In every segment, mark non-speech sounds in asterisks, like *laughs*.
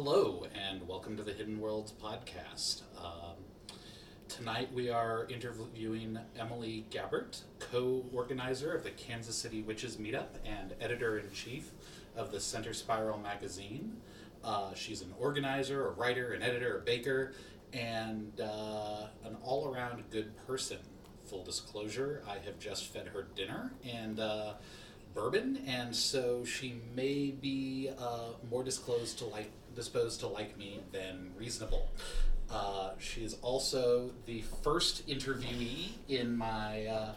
Hello, and welcome to the Hidden Worlds podcast. Um, tonight we are interviewing Emily Gabbert, co organizer of the Kansas City Witches Meetup and editor in chief of the Center Spiral magazine. Uh, she's an organizer, a writer, an editor, a baker, and uh, an all around good person. Full disclosure, I have just fed her dinner and uh, bourbon, and so she may be uh, more disclosed to like disposed to like me than reasonable. Uh, she is also the first interviewee in my uh,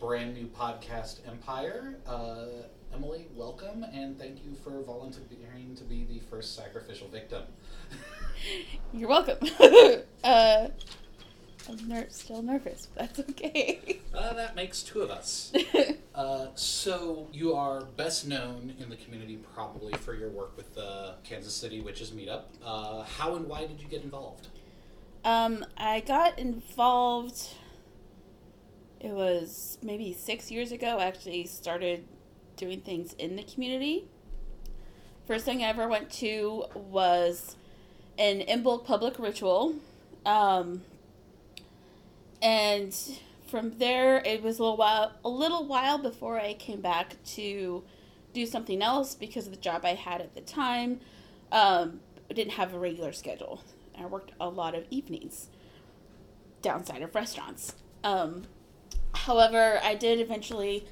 brand new podcast empire. Uh, Emily, welcome, and thank you for volunteering to be the first sacrificial victim. *laughs* You're welcome. *laughs* uh, I'm ner- still nervous, but that's okay. Uh, that makes two of us. *laughs* Uh, so you are best known in the community probably for your work with the Kansas City Witches Meetup. Uh, how and why did you get involved? um, I got involved. It was maybe six years ago. I actually started doing things in the community. First thing I ever went to was an Imbolc public ritual. Um, and from there, it was a little while, a little while before I came back to do something else because of the job I had at the time. Um, didn't have a regular schedule. I worked a lot of evenings downside of restaurants. Um, however, I did eventually,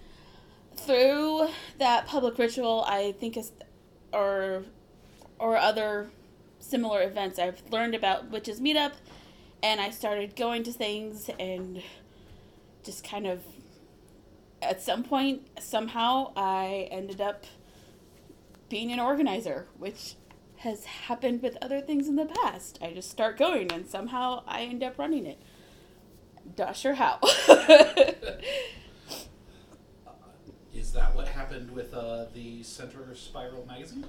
through that public ritual, I think is, or, or other similar events, I've learned about witches meetup, and I started going to things and just kind of, at some point, somehow, I ended up being an organizer, which has happened with other things in the past. I just start going and somehow I end up running it. Not sure how. *laughs* Uh, that what happened with uh, the Center Spiral magazine?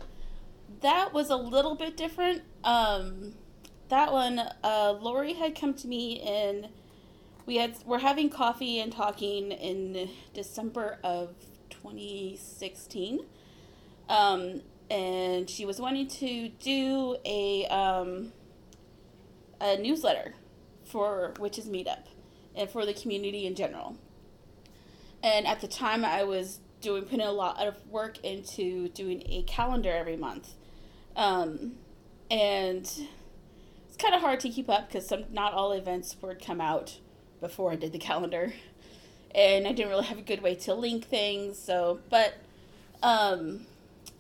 that was a little bit different. Um, that one, uh, Lori had come to me and we had we're having coffee and talking in December of 2016. Um, and she was wanting to do a um, a newsletter for Witches Meetup and for the community in general. And at the time, I was doing putting a lot of work into doing a calendar every month, um, and it's kind of hard to keep up because some not all events would come out before I did the calendar, and I didn't really have a good way to link things. So, but um,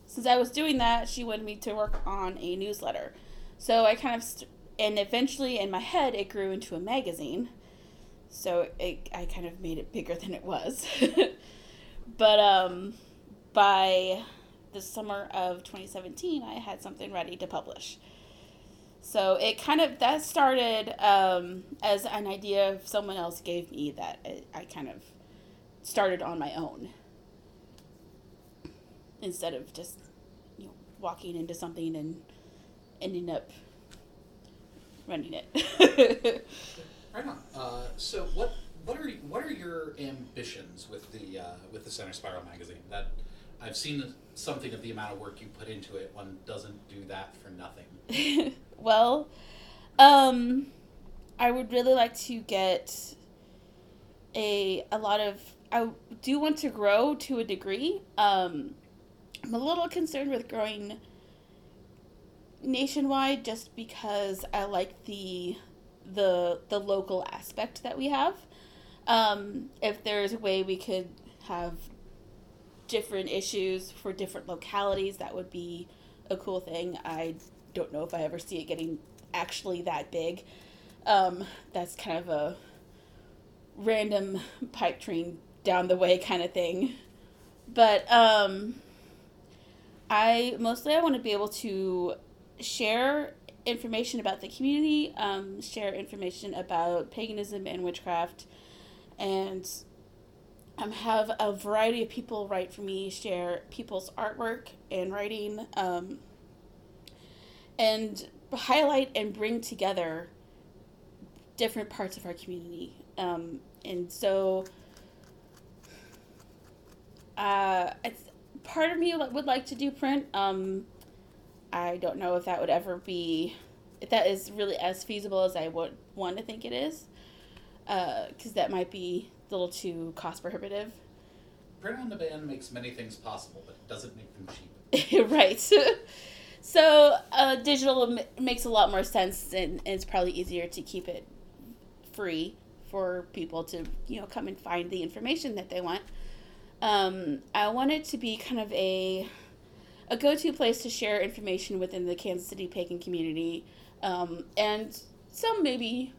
since I was doing that, she wanted me to work on a newsletter. So I kind of, st- and eventually in my head, it grew into a magazine. So it, I kind of made it bigger than it was. *laughs* but um, by the summer of 2017, I had something ready to publish. So it kind of, that started um, as an idea someone else gave me that I, I kind of started on my own instead of just you know walking into something and ending up running it. *laughs* Right on. Uh, so what what are what are your ambitions with the uh, with the Center Spiral magazine? That I've seen something of the amount of work you put into it. One doesn't do that for nothing. *laughs* well, um, I would really like to get a a lot of. I do want to grow to a degree. Um, I'm a little concerned with growing nationwide just because I like the the the local aspect that we have. Um, if there's a way we could have different issues for different localities, that would be a cool thing. I don't know if I ever see it getting actually that big. Um, that's kind of a random pipe dream down the way kind of thing. But um, I mostly I want to be able to share information about the community, um, share information about paganism and witchcraft, and um, have a variety of people write for me, share people's artwork and writing, um, and highlight and bring together different parts of our community. Um, and so, uh, it's part of me would like to do print. Um, I don't know if that would ever be, if that is really as feasible as I would want to think it is, because uh, that might be a little too cost prohibitive. Print on demand makes many things possible, but it doesn't make them cheap. *laughs* right. *laughs* so uh, digital makes a lot more sense, and, and it's probably easier to keep it free for people to you know come and find the information that they want. Um, I want it to be kind of a a go to place to share information within the Kansas City pagan community, um, and some maybe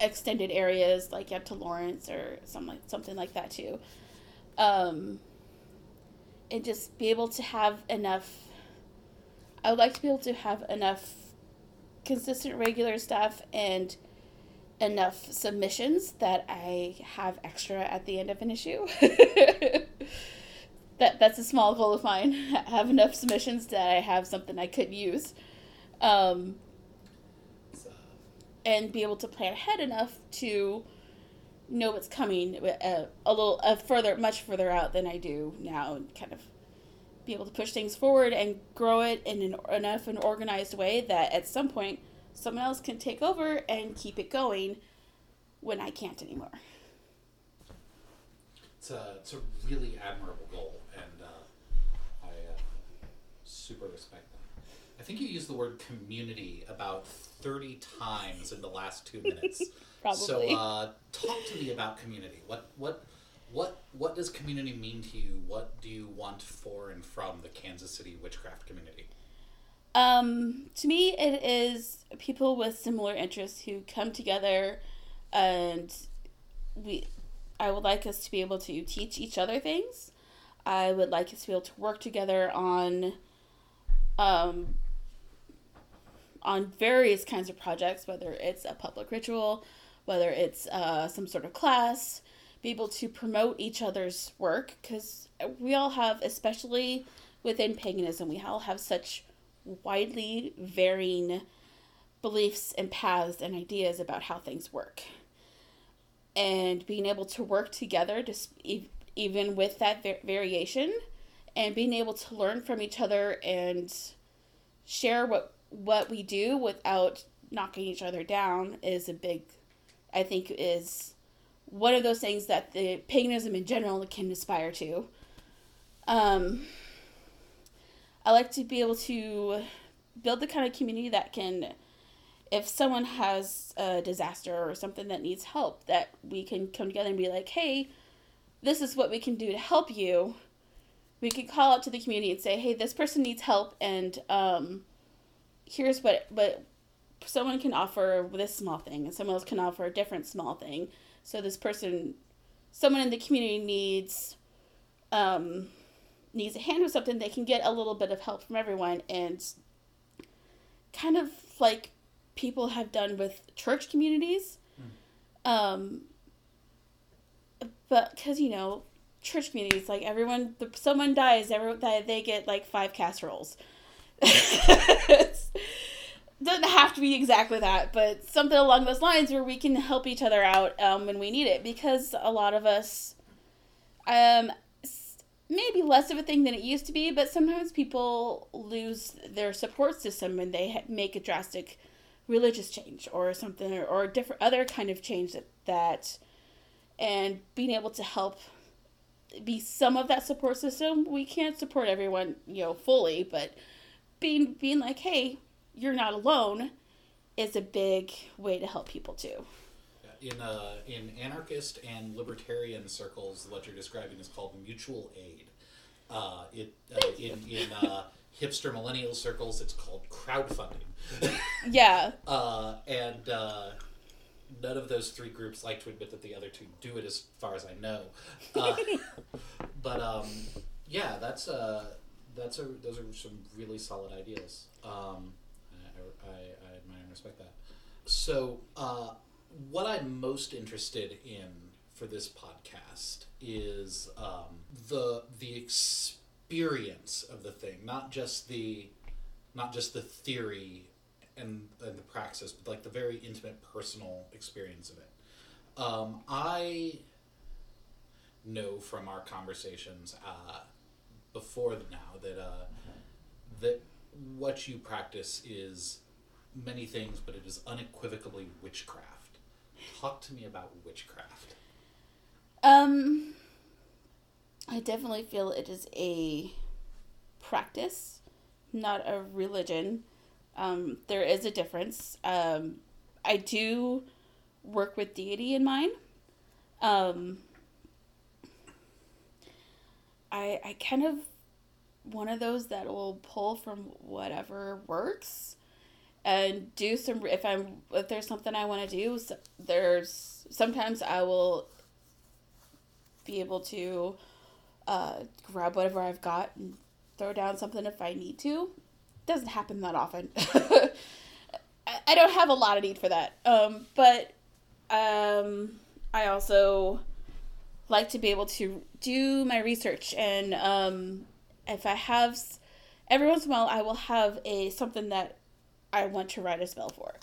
extended areas like up to Lawrence or something like something like that too. Um, and just be able to have enough. I would like to be able to have enough consistent regular stuff and enough submissions that I have extra at the end of an issue. *laughs* that that's a small goal of mine. *laughs* have enough submissions that I have something I could use, um, and be able to plan ahead enough to know what's coming a, uh, a little a further, much further out than I do now, and kind of be able to push things forward and grow it in an enough an organized way that at some point someone else can take over and keep it going when I can't anymore. It's a, it's a really admirable goal, and uh, I uh, super respect that. I think you used the word community about 30 times in the last two minutes. *laughs* Probably. So, uh, talk to me about community. What, what, what, what does community mean to you? What do you want for and from the Kansas City witchcraft community? Um, to me, it is people with similar interests who come together, and we. I would like us to be able to teach each other things. I would like us to be able to work together on, um, on various kinds of projects, whether it's a public ritual, whether it's uh, some sort of class, be able to promote each other's work because we all have, especially within paganism, we all have such widely varying beliefs and paths and ideas about how things work. And being able to work together, to, even with that variation, and being able to learn from each other and share what what we do without knocking each other down is a big i think is one of those things that the paganism in general can aspire to um, I like to be able to build the kind of community that can, if someone has a disaster or something that needs help, that we can come together and be like, hey, this is what we can do to help you. We could call out to the community and say, hey, this person needs help, and um, here's what, what someone can offer this small thing, and someone else can offer a different small thing. So this person, someone in the community needs um, needs a hand with something, they can get a little bit of help from everyone. And kind of like people have done with church communities. Mm. Um, but because, you know, church communities, like everyone, someone dies, everyone, they get like five casseroles. *laughs* doesn't have to be exactly that, but something along those lines where we can help each other out um, when we need it because a lot of us um, maybe less of a thing than it used to be, but sometimes people lose their support system when they make a drastic religious change or something or, or a different other kind of change that, that and being able to help be some of that support system. We can't support everyone, you know, fully, but being being like, "Hey, you're not alone." is a big way to help people too in uh, in anarchist and libertarian circles, what you're describing is called mutual aid. Uh, it uh, in in uh, hipster millennial circles, it's called crowdfunding. *laughs* yeah. *laughs* Uh, and uh, none of those three groups like to admit that the other two do it, as far as I know. Uh, *laughs* but um, yeah, that's uh, that's a those are some really solid ideas. Um, I, I admire and respect that. So uh, what I'm most interested in for this podcast is um, the the experience of the thing, not just the not just the theory and, and the praxis, but like the very intimate personal experience of it. Um, I know from our conversations uh, before now that uh, that what you practice is many things, but it is unequivocally witchcraft. Talk to me about witchcraft. Um, I definitely feel it is a practice, not a religion. Um, there is a difference. Um, I do work with deity in mind. Um, I I kind of one of those that will pull from whatever works and do some if i'm if there's something i want to do there's sometimes i will be able to uh, grab whatever i've got and throw down something if i need to. Doesn't happen that often. *laughs* I don't have a lot of need for that. Um, but um, i also like to be able to do my research and um, if I have every once in a while I will have a something that I want to write a spell for.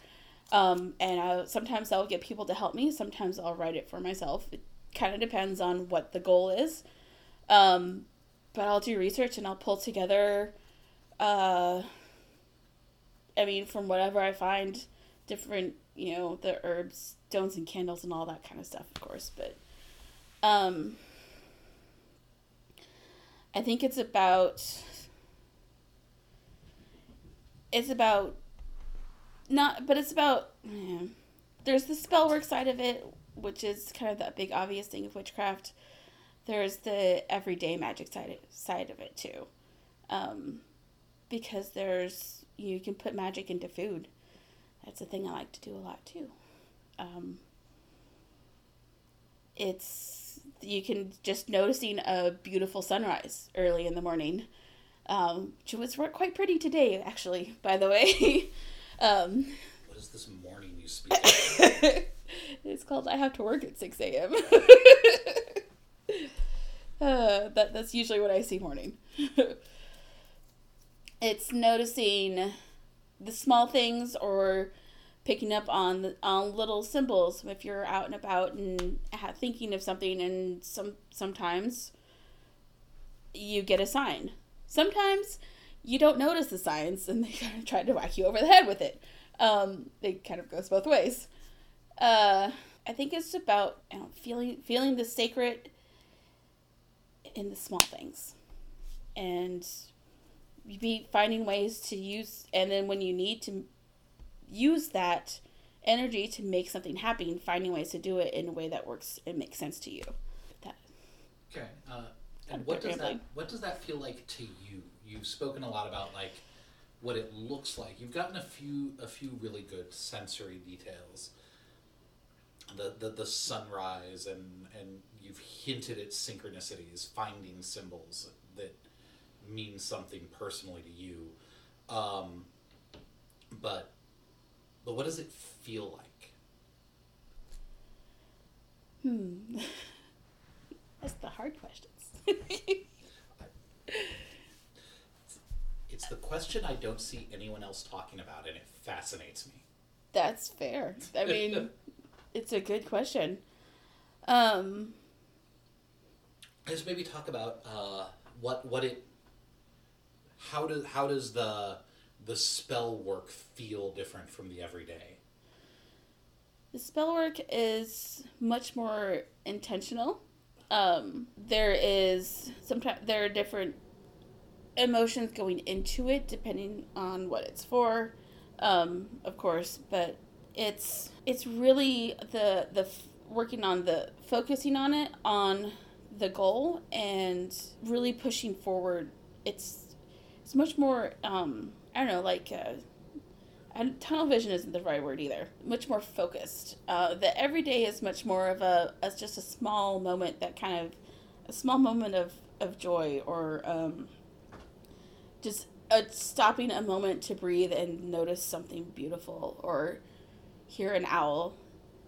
Um, and I, sometimes I'll get people to help me. Sometimes I'll write it for myself. It kind of depends on what the goal is. Um, but I'll do research and I'll pull together. Uh, I mean, from whatever I find, different you know the herbs, stones, and candles and all that kind of stuff, of course. But um, I think it's about it's about not but it's about yeah, there's the spell work side of it which is kind of that big obvious thing of witchcraft there's the everyday magic side side of it too um, because there's you can put magic into food that's a thing i like to do a lot too um, it's you can just noticing a beautiful sunrise early in the morning, um, which was quite pretty today, actually. By the way. *laughs* um, what is this morning you speak? *laughs* it's called "I have to work at six a.m." *laughs* uh, that that's usually what I see morning. *laughs* it's noticing the small things or picking up on on little symbols if you're out and about and thinking of something and some sometimes you get a sign sometimes you don't notice the signs and they *laughs* kind of try to whack you over the head with it um, it kind of goes both ways uh, i think it's about you know, feeling feeling the sacred in the small things and be finding ways to use and then when you need to use that energy to make something happen, finding ways to do it in a way that works and makes sense to you. That. Okay. Uh, and what does that what does that feel like to you? You've spoken a lot about like what it looks like. You've gotten a few a few really good sensory details. The the, the sunrise and and you've hinted at synchronicities, finding symbols that mean something personally to you. Um, but but what does it feel like? Hmm. *laughs* That's the hard questions. *laughs* it's the question I don't see anyone else talking about, and it fascinates me. That's fair. I mean, *laughs* it's a good question. Um, Just maybe talk about uh, what what it. How does how does the the spell work feel different from the everyday? The spell work is much more intentional. Um, there is sometimes there are different emotions going into it depending on what it's for, um, of course. But it's it's really the the f- working on the focusing on it on the goal and really pushing forward. It's it's much more um, I don't know, like, uh, and tunnel vision isn't the right word either. Much more focused. Uh, the everyday is much more of a, just a small moment that kind of, a small moment of, of joy or um, just a, stopping a moment to breathe and notice something beautiful or hear an owl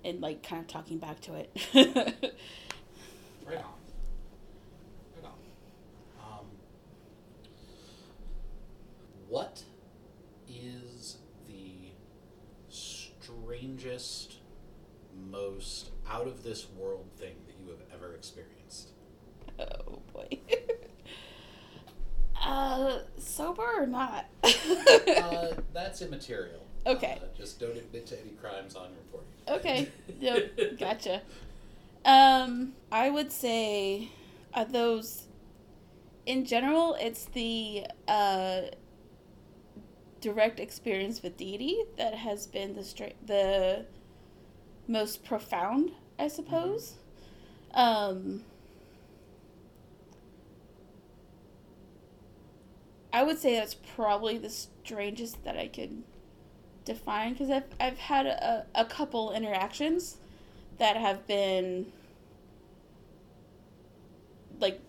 and like kind of talking back to it. *laughs* right on. Right on. Um, what is the strangest, most out of this world thing that you have ever experienced? Oh boy. *laughs* uh, Sober or not? uh, *laughs* that's immaterial. Okay. Uh, just don't admit to any crimes on reporting. Okay. *laughs* Yep. Gotcha. Um, I would say uh, those. In general, it's the uh, direct experience with deity that has been the stra- the most profound, I suppose. Um, I would say that's probably the strangest that I could define because I've, I've had a, a couple interactions that have been like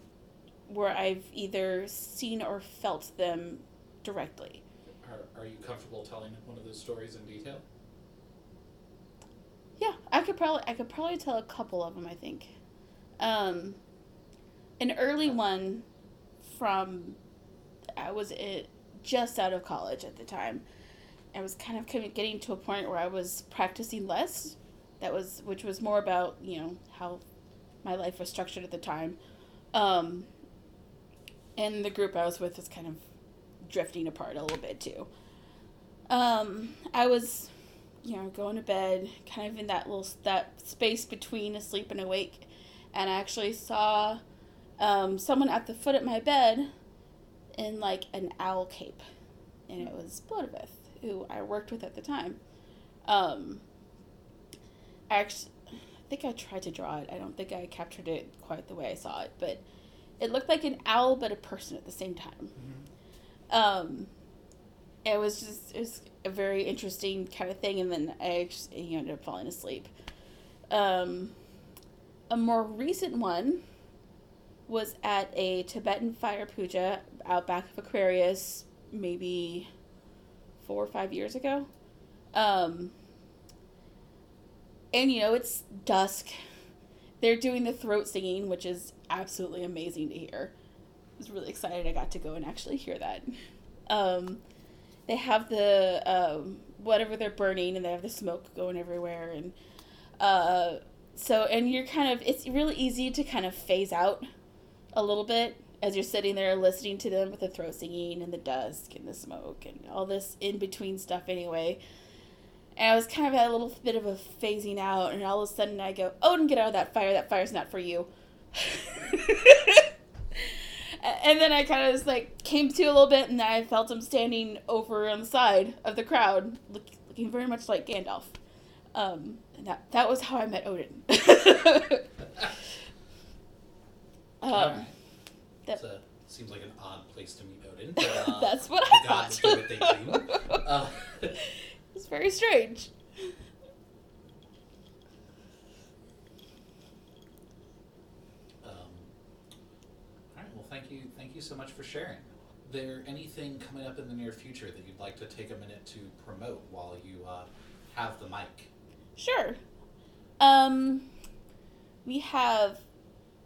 where I've either seen or felt them directly. Are, are you comfortable telling one of those stories in detail? Yeah, I could probably I could probably tell a couple of them. I think, um, an early one from I was it just out of college at the time. I was kind of getting to a point where I was practicing less. That was which was more about you know how my life was structured at the time, um, and the group I was with was kind of drifting apart a little bit too. Um, I was you know, going to bed, kind of in that little that space between asleep and awake, and I actually saw um, someone at the foot of my bed in like an owl cape, and it was Blodeuwedd, who I worked with at the time. Um, I actually, I think I tried to draw it. I don't think I captured it quite the way I saw it, but it looked like an owl but a person at the same time. Mm-hmm. Um, it was just it was a very interesting kind of thing, and then I he ended up falling asleep. Um, a more recent one was at a Tibetan fire puja out back of Aquarius, maybe four or five years ago. Um, and you know, it's dusk. They're doing the throat singing, which is absolutely amazing to hear. I was really excited I got to go and actually hear that. Um, they have the um, whatever they're burning and they have the smoke going everywhere and uh, so and you're kind of it's really easy to kind of phase out a little bit as you're sitting there listening to them with the throat singing and the dusk and the smoke and all this in between stuff anyway and I was kind of at a little bit of a phasing out and all of a sudden I go Odin get out of that fire that fire's not for you *laughs* and then I kind of just like came to a little bit, and I felt him standing over on the side of the crowd, look, looking very much like Gandalf. Um, and that that was how I met Odin. *laughs* um. That a, seems like an odd place to meet Odin. *laughs* But, uh, that's what I thought. what they do. Uh, *laughs* it's very strange. All right. Well, thank you, thank you so much for sharing. There anything coming up in the near future that you'd like to take a minute to promote while you uh, have the mic? Sure. Um, we have,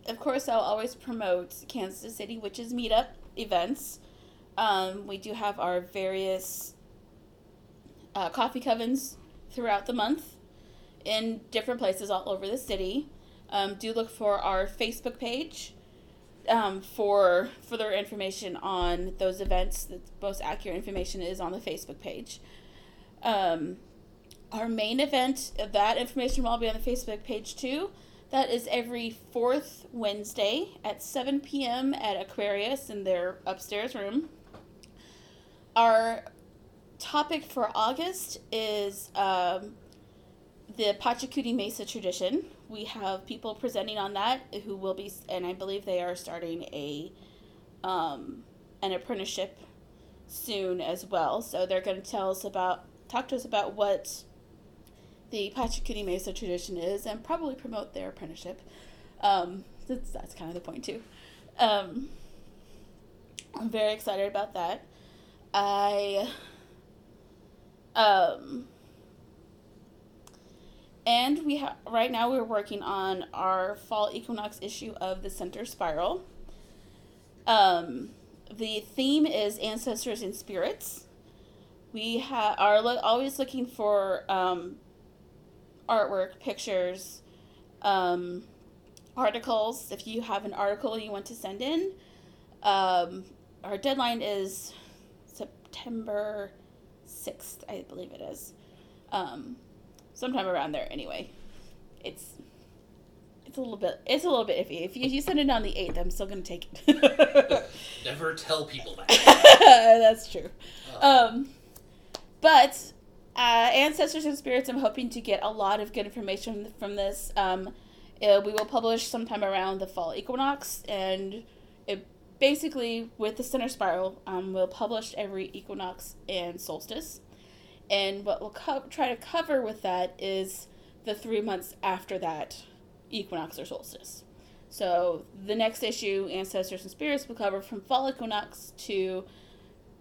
of course, I'll always promote Kansas City Witches Meetup events. Um, we do have our various uh, coffee covens throughout the month in different places all over the city. Um, do look for our Facebook page um, for further information on those events. The most accurate information is on the Facebook page. Um, our main event, that information will all be on the Facebook page too. That is every fourth Wednesday at 7 p.m. at Aquarius in their upstairs room. Our topic for August is um, the Pachacuti Mesa tradition, we have people presenting on that who will be, and I believe they are starting a um, an apprenticeship soon as well. So they're going to tell us about, talk to us about what the Pachacuti Mesa tradition is, and probably promote their apprenticeship. Um, that's, that's kind of the point too. Um, I'm very excited about that. I um and we have right now we're working on our fall equinox issue of the Center Spiral. Um, the theme is ancestors and spirits. We are lo- always looking for um, artwork, pictures, um, articles. If you have an article you want to send in, um, our deadline is September 6th, I believe it is. Um, sometime around there anyway. It's it's a little bit it's a little bit iffy. If you, if you send it on the 8th, I'm still going to take it. *laughs* Never tell people that. *laughs* That's true. Uh, Um, but uh, ancestors and spirits, I'm hoping to get a lot of good information from this. Um, uh, we will publish sometime around the fall equinox, and it basically with the center spiral, um, we'll publish every equinox and solstice. And what we'll co- try to cover with that is the three months after that equinox or solstice. So the next issue, Ancestors and Spirits, will cover from fall equinox to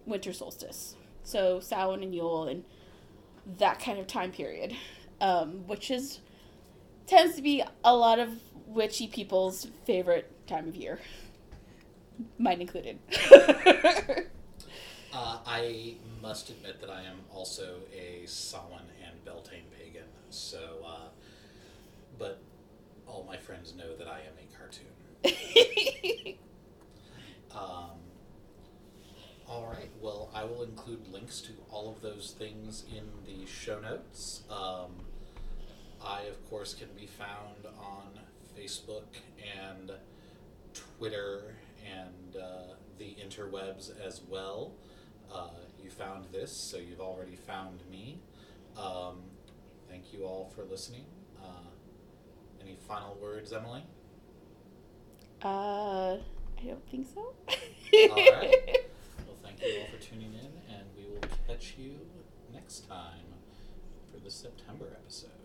winter solstice. So Samhain and Yule and that kind of time period, um, which is tends to be a lot of witchy people's favorite time of year, mine included. *laughs* Uh, I must admit that I am also a Samhain and Beltane pagan, so, uh, but all my friends know that I am a cartoon. *laughs* Um, all right, well, I will include links to all of those things in the show notes. Um, I, of course, can be found on Facebook and Twitter and uh, the interwebs as well. Uh, you found this, so you've already found me. Um, thank you all for listening. Uh, any final words, Emily? uh, I don't think so. All right. *laughs* You all for tuning in, and we will catch you next time for the September episode.